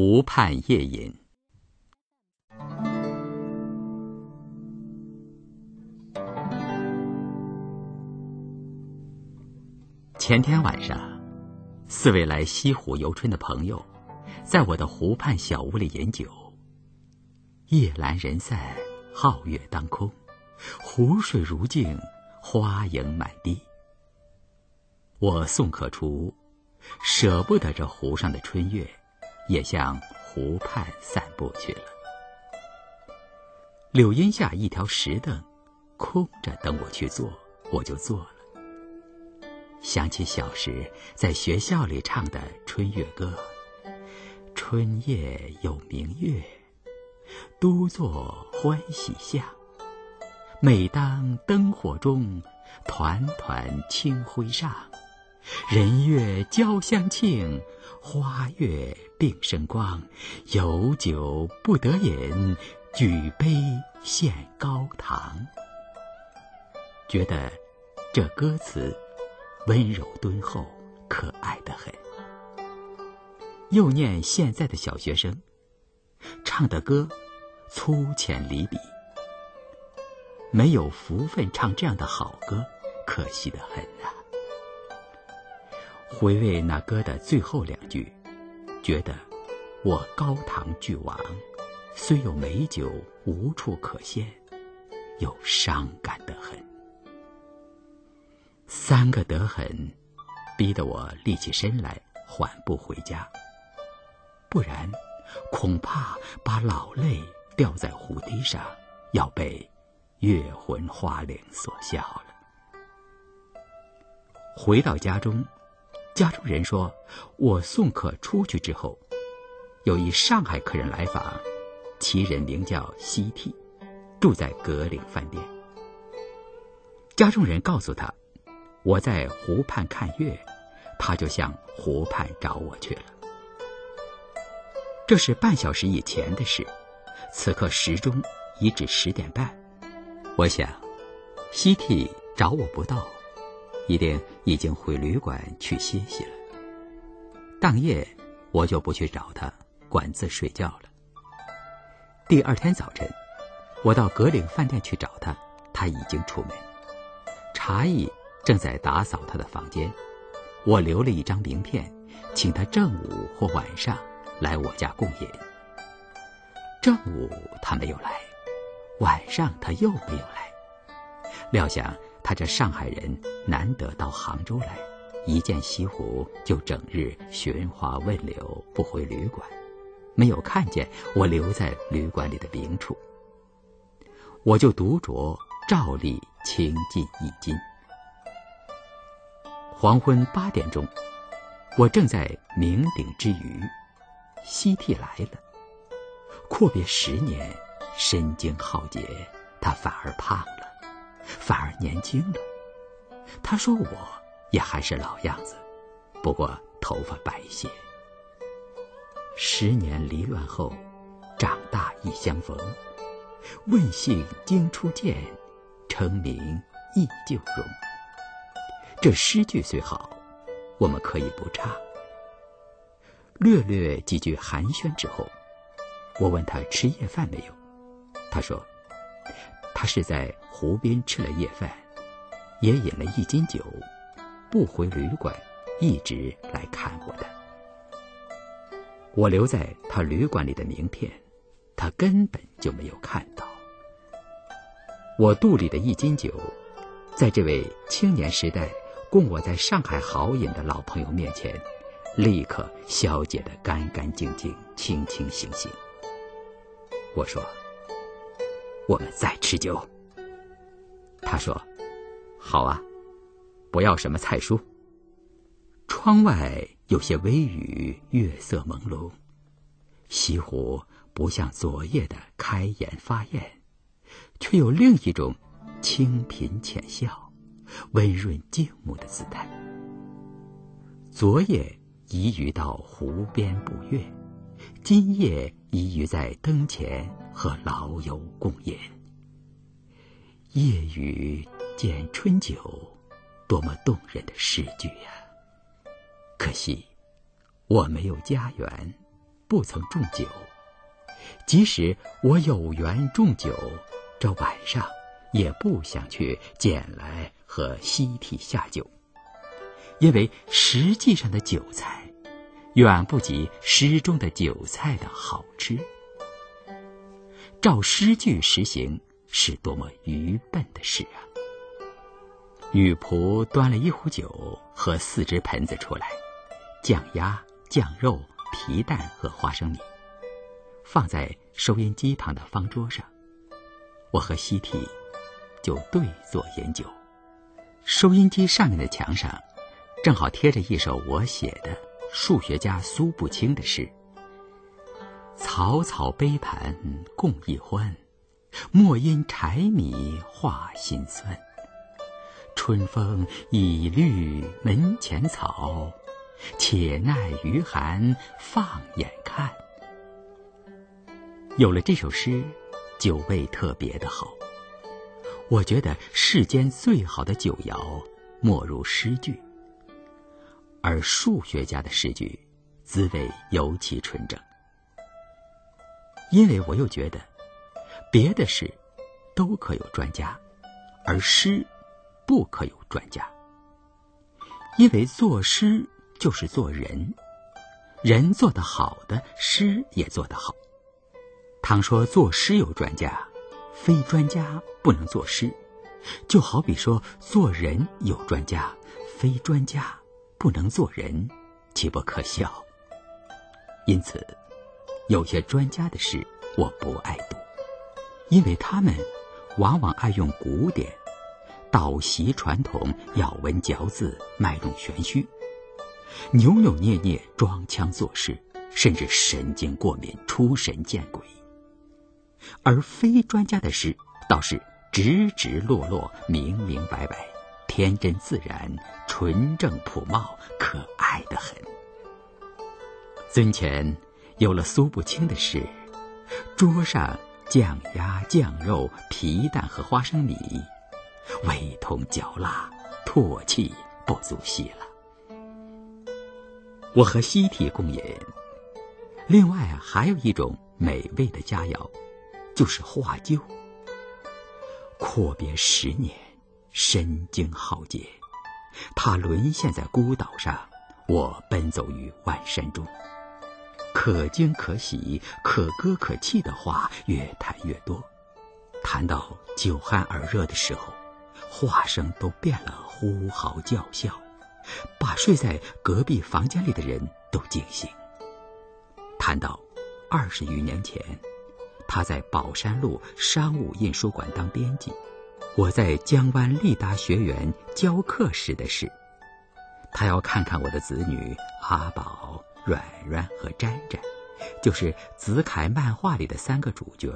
湖畔夜饮。前天晚上，四位来西湖游春的朋友，在我的湖畔小屋里饮酒。夜阑人散，皓月当空，湖水如镜，花影满地。我宋可初，舍不得这湖上的春月，也向湖畔散步去了。柳荫下一条石凳，空着等我去坐，我就坐了。想起小时在学校里唱的春月歌：“春夜有明月，独坐欢喜巷。每当灯火中，团团清辉上。”人月交相庆，花月并生光。有酒不得饮，举杯献高堂。觉得这歌词温柔敦厚，可爱的很。又念现在的小学生唱的歌，粗浅离笔，没有福分唱这样的好歌，可惜的很啊。回味那歌的最后两句，觉得我高堂俱亡，虽有美酒无处可献，又伤感得很。三个得很，逼得我立起身来缓步回家，不然恐怕把老泪掉在湖堤上，要被月魂花灵所笑了。回到家中。家中人说，我送客出去之后，有一上海客人来访，其人名叫西替，住在格岭饭店。家中人告诉他，我在湖畔看月，他就向湖畔找我去了。这是半小时以前的事，此刻时钟已至十点半。我想，西替找我不到。一定已经回旅馆去歇息了。当夜我就不去找他，管自睡觉了。第二天早晨，我到格岭饭店去找他，他已经出门。茶艺正在打扫他的房间，我留了一张名片，请他正午或晚上来我家共饮。正午他没有来，晚上他又没有来，料想。他这上海人难得到杭州来，一见西湖就整日寻花问柳，不回旅馆，没有看见我留在旅馆里的名处，我就独酌，照例倾尽一斤。黄昏八点钟，我正在酩酊之余，西替来了。阔别十年，身经浩劫，他反而胖了。反而年轻了。他说：“我也还是老样子，不过头发白些。十年离乱后，长大亦相逢。问姓经初见，称名依旧容。”这诗句虽好，我们可以不唱。略略几句寒暄之后，我问他吃夜饭没有，他说。他是在湖边吃了夜饭，也饮了一斤酒，不回旅馆，一直来看我的。我留在他旅馆里的名片，他根本就没有看到。我肚里的一斤酒，在这位青年时代供我在上海豪饮的老朋友面前，立刻消解的干干净净、清清醒醒。我说。我们再吃酒。他说：“好啊，不要什么菜蔬。”窗外有些微雨，月色朦胧，西湖不像昨夜的开颜发艳，却有另一种清贫浅笑、温润静穆的姿态。昨夜宜于到湖边捕月，今夜宜于在灯前。和老友共饮，夜雨见春酒，多么动人的诗句呀！可惜我没有家园，不曾种酒。即使我有缘种酒，这晚上也不想去捡来和西替下酒，因为实际上的酒菜远不及诗中的酒菜的好吃。照诗句实行是多么愚笨的事啊！女仆端了一壶酒和四只盆子出来，酱鸭、酱肉、皮蛋和花生米。放在收音机旁的方桌上，我和西提就对坐饮酒。收音机上面的墙上，正好贴着一首我写的数学家苏步青的诗：“草草杯盘共一欢，莫因柴米话辛酸。春风已绿门前草，且耐余寒放眼看。”有了这首诗，酒味特别的好。我觉得世间最好的酒肴，莫如诗句。而数学家的诗句，滋味尤其纯正。因为我又觉得，别的事都可有专家，而诗不可有专家。因为作诗就是做人，人做得好的，诗也做得好。倘说作诗有专家，非专家不能作诗，就好比说做人有专家，非专家不能做人，岂不可笑？因此，有些专家的诗我不爱读，因为他们往往爱用古典，倒袭传统，咬文嚼字，卖弄玄虚，扭扭捏捏，装腔作势，甚至神经过敏，出神见鬼。而非专家的诗，倒是直直落落、明明白白、天真自然、纯正朴茂、可爱的很。尊前有了苏不清的诗，桌上酱鸭、酱肉、皮蛋和花生米，味同嚼蜡，唾弃不足惜了。我和西提共饮，另外还有一种美味的佳肴。就是画旧。阔别十年，身经浩劫，他沦陷在孤岛上，我奔走于万山中。可惊可喜、可歌可泣的话越谈越多，谈到酒酣耳热的时候，话声都变了，呼嚎叫啸，把睡在隔壁房间里的人都惊醒。谈到二十余年前。他在宝山路商务印书馆当编辑，我在江湾立达学园教课时的事。他要看看我的子女阿宝、软软和沾沾，就是子凯漫画里的三个主角。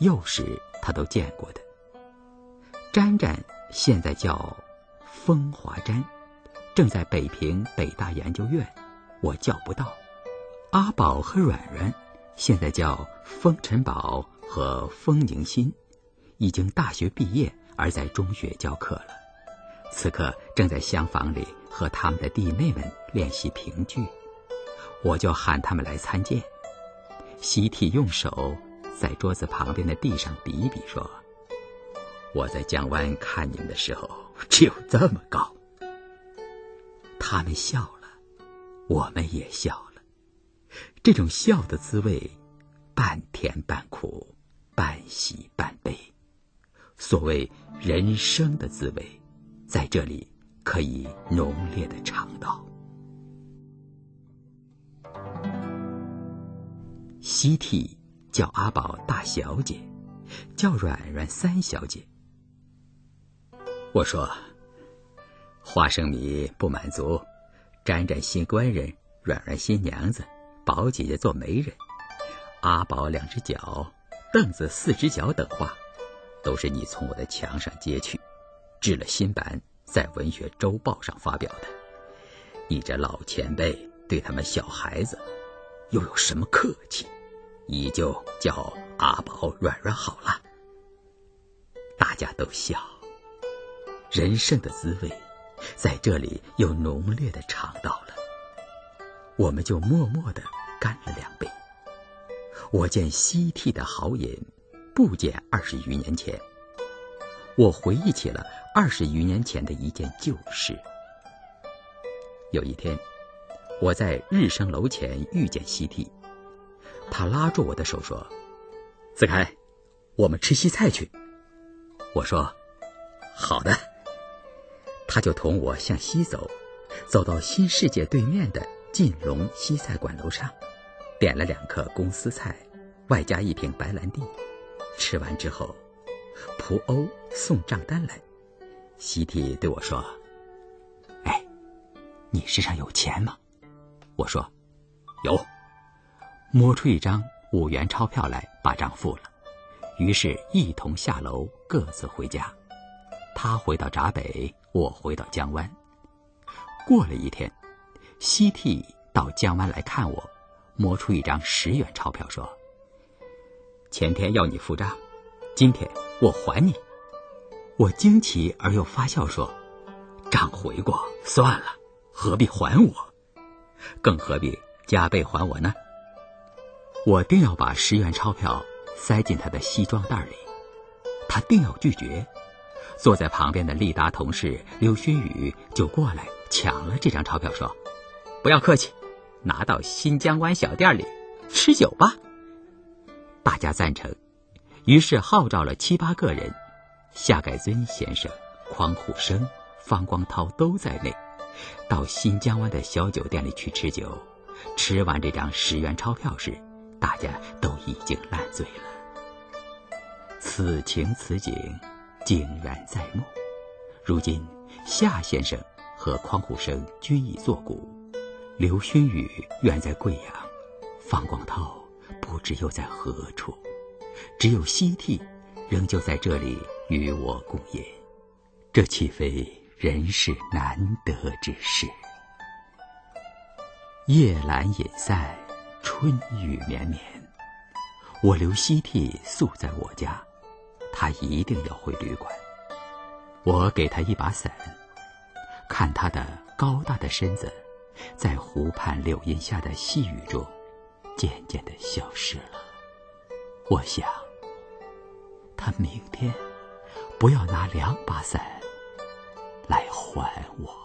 幼时他都见过的。沾沾现在叫风华沾，正在北平北大研究院，我叫不到。阿宝和软软。现在叫风尘宝和风宁心，已经大学毕业，而在中学教课了。此刻正在厢房里和他们的弟妹们练习评剧，我就喊他们来参见。习题用手在桌子旁边的地上比一比，说：“我在江湾看你们的时候，只有这么高。”他们笑了，我们也笑了。这种笑的滋味，半甜半苦，半喜半悲。所谓人生的滋味，在这里可以浓烈的尝到。西替叫阿宝大小姐，叫软软三小姐。我说，花生米不满足，沾沾新官人，软软新娘子。宝姐姐做媒人，阿宝两只脚，凳子四只脚等话，都是你从我的墙上揭去，制了新版，在文学周报上发表的。你这老前辈对他们小孩子，又有什么客气？你就叫阿宝软软好了。大家都笑，人生的滋味，在这里又浓烈的尝到了。我们就默默的干了两杯。我见西替的豪饮，不减二十余年前。我回忆起了二十余年前的一件旧事。有一天，我在日升楼前遇见西替，他拉住我的手说：“子凯，我们吃西菜去。”我说：“好的。”他就同我向西走，走到新世界对面的晋龙西菜馆楼上，点了两颗公司菜，外加一瓶白兰地。吃完之后。仆欧送账单来，西提对我说：“哎，你身上有钱吗？”我说：“有。”摸出一张五元钞票来，把账付了。于是，一同下楼，各自回家。他回到闸北，我回到江湾。过了一天，西替到江湾来看我，摸出一张十元钞票，说：“前天要你付账，今天。”我还你，我惊奇而又发笑说：“账回过，算了，何必还我？更何必加倍还我呢？”我定要把十元钞票塞进他的西装袋里，他定要拒绝。坐在旁边的利达同事刘勋宇就过来抢了这张钞票，说：“不要客气，拿到新疆湾小店里吃酒吧。”大家赞成。于是号召了七八个人，夏改尊先生、匡虎生、方光涛都在内，到新疆湾的小酒店里去吃酒。吃完这张十元钞票时，大家都已经烂醉了。此情此景，竟然在目。如今夏先生和匡虎生均已作古，刘勋宇远在贵阳，方光涛不知又在何处。只有西替仍旧在这里与我共饮，这岂非人世难得之事？夜阑饮散，春雨绵绵。我留西替宿在我家，他一定要回旅馆。我给他一把伞，看他的高大的身子，在湖畔柳荫下的细雨中，渐渐的消失了。我想，他明天不要拿两把伞来还我。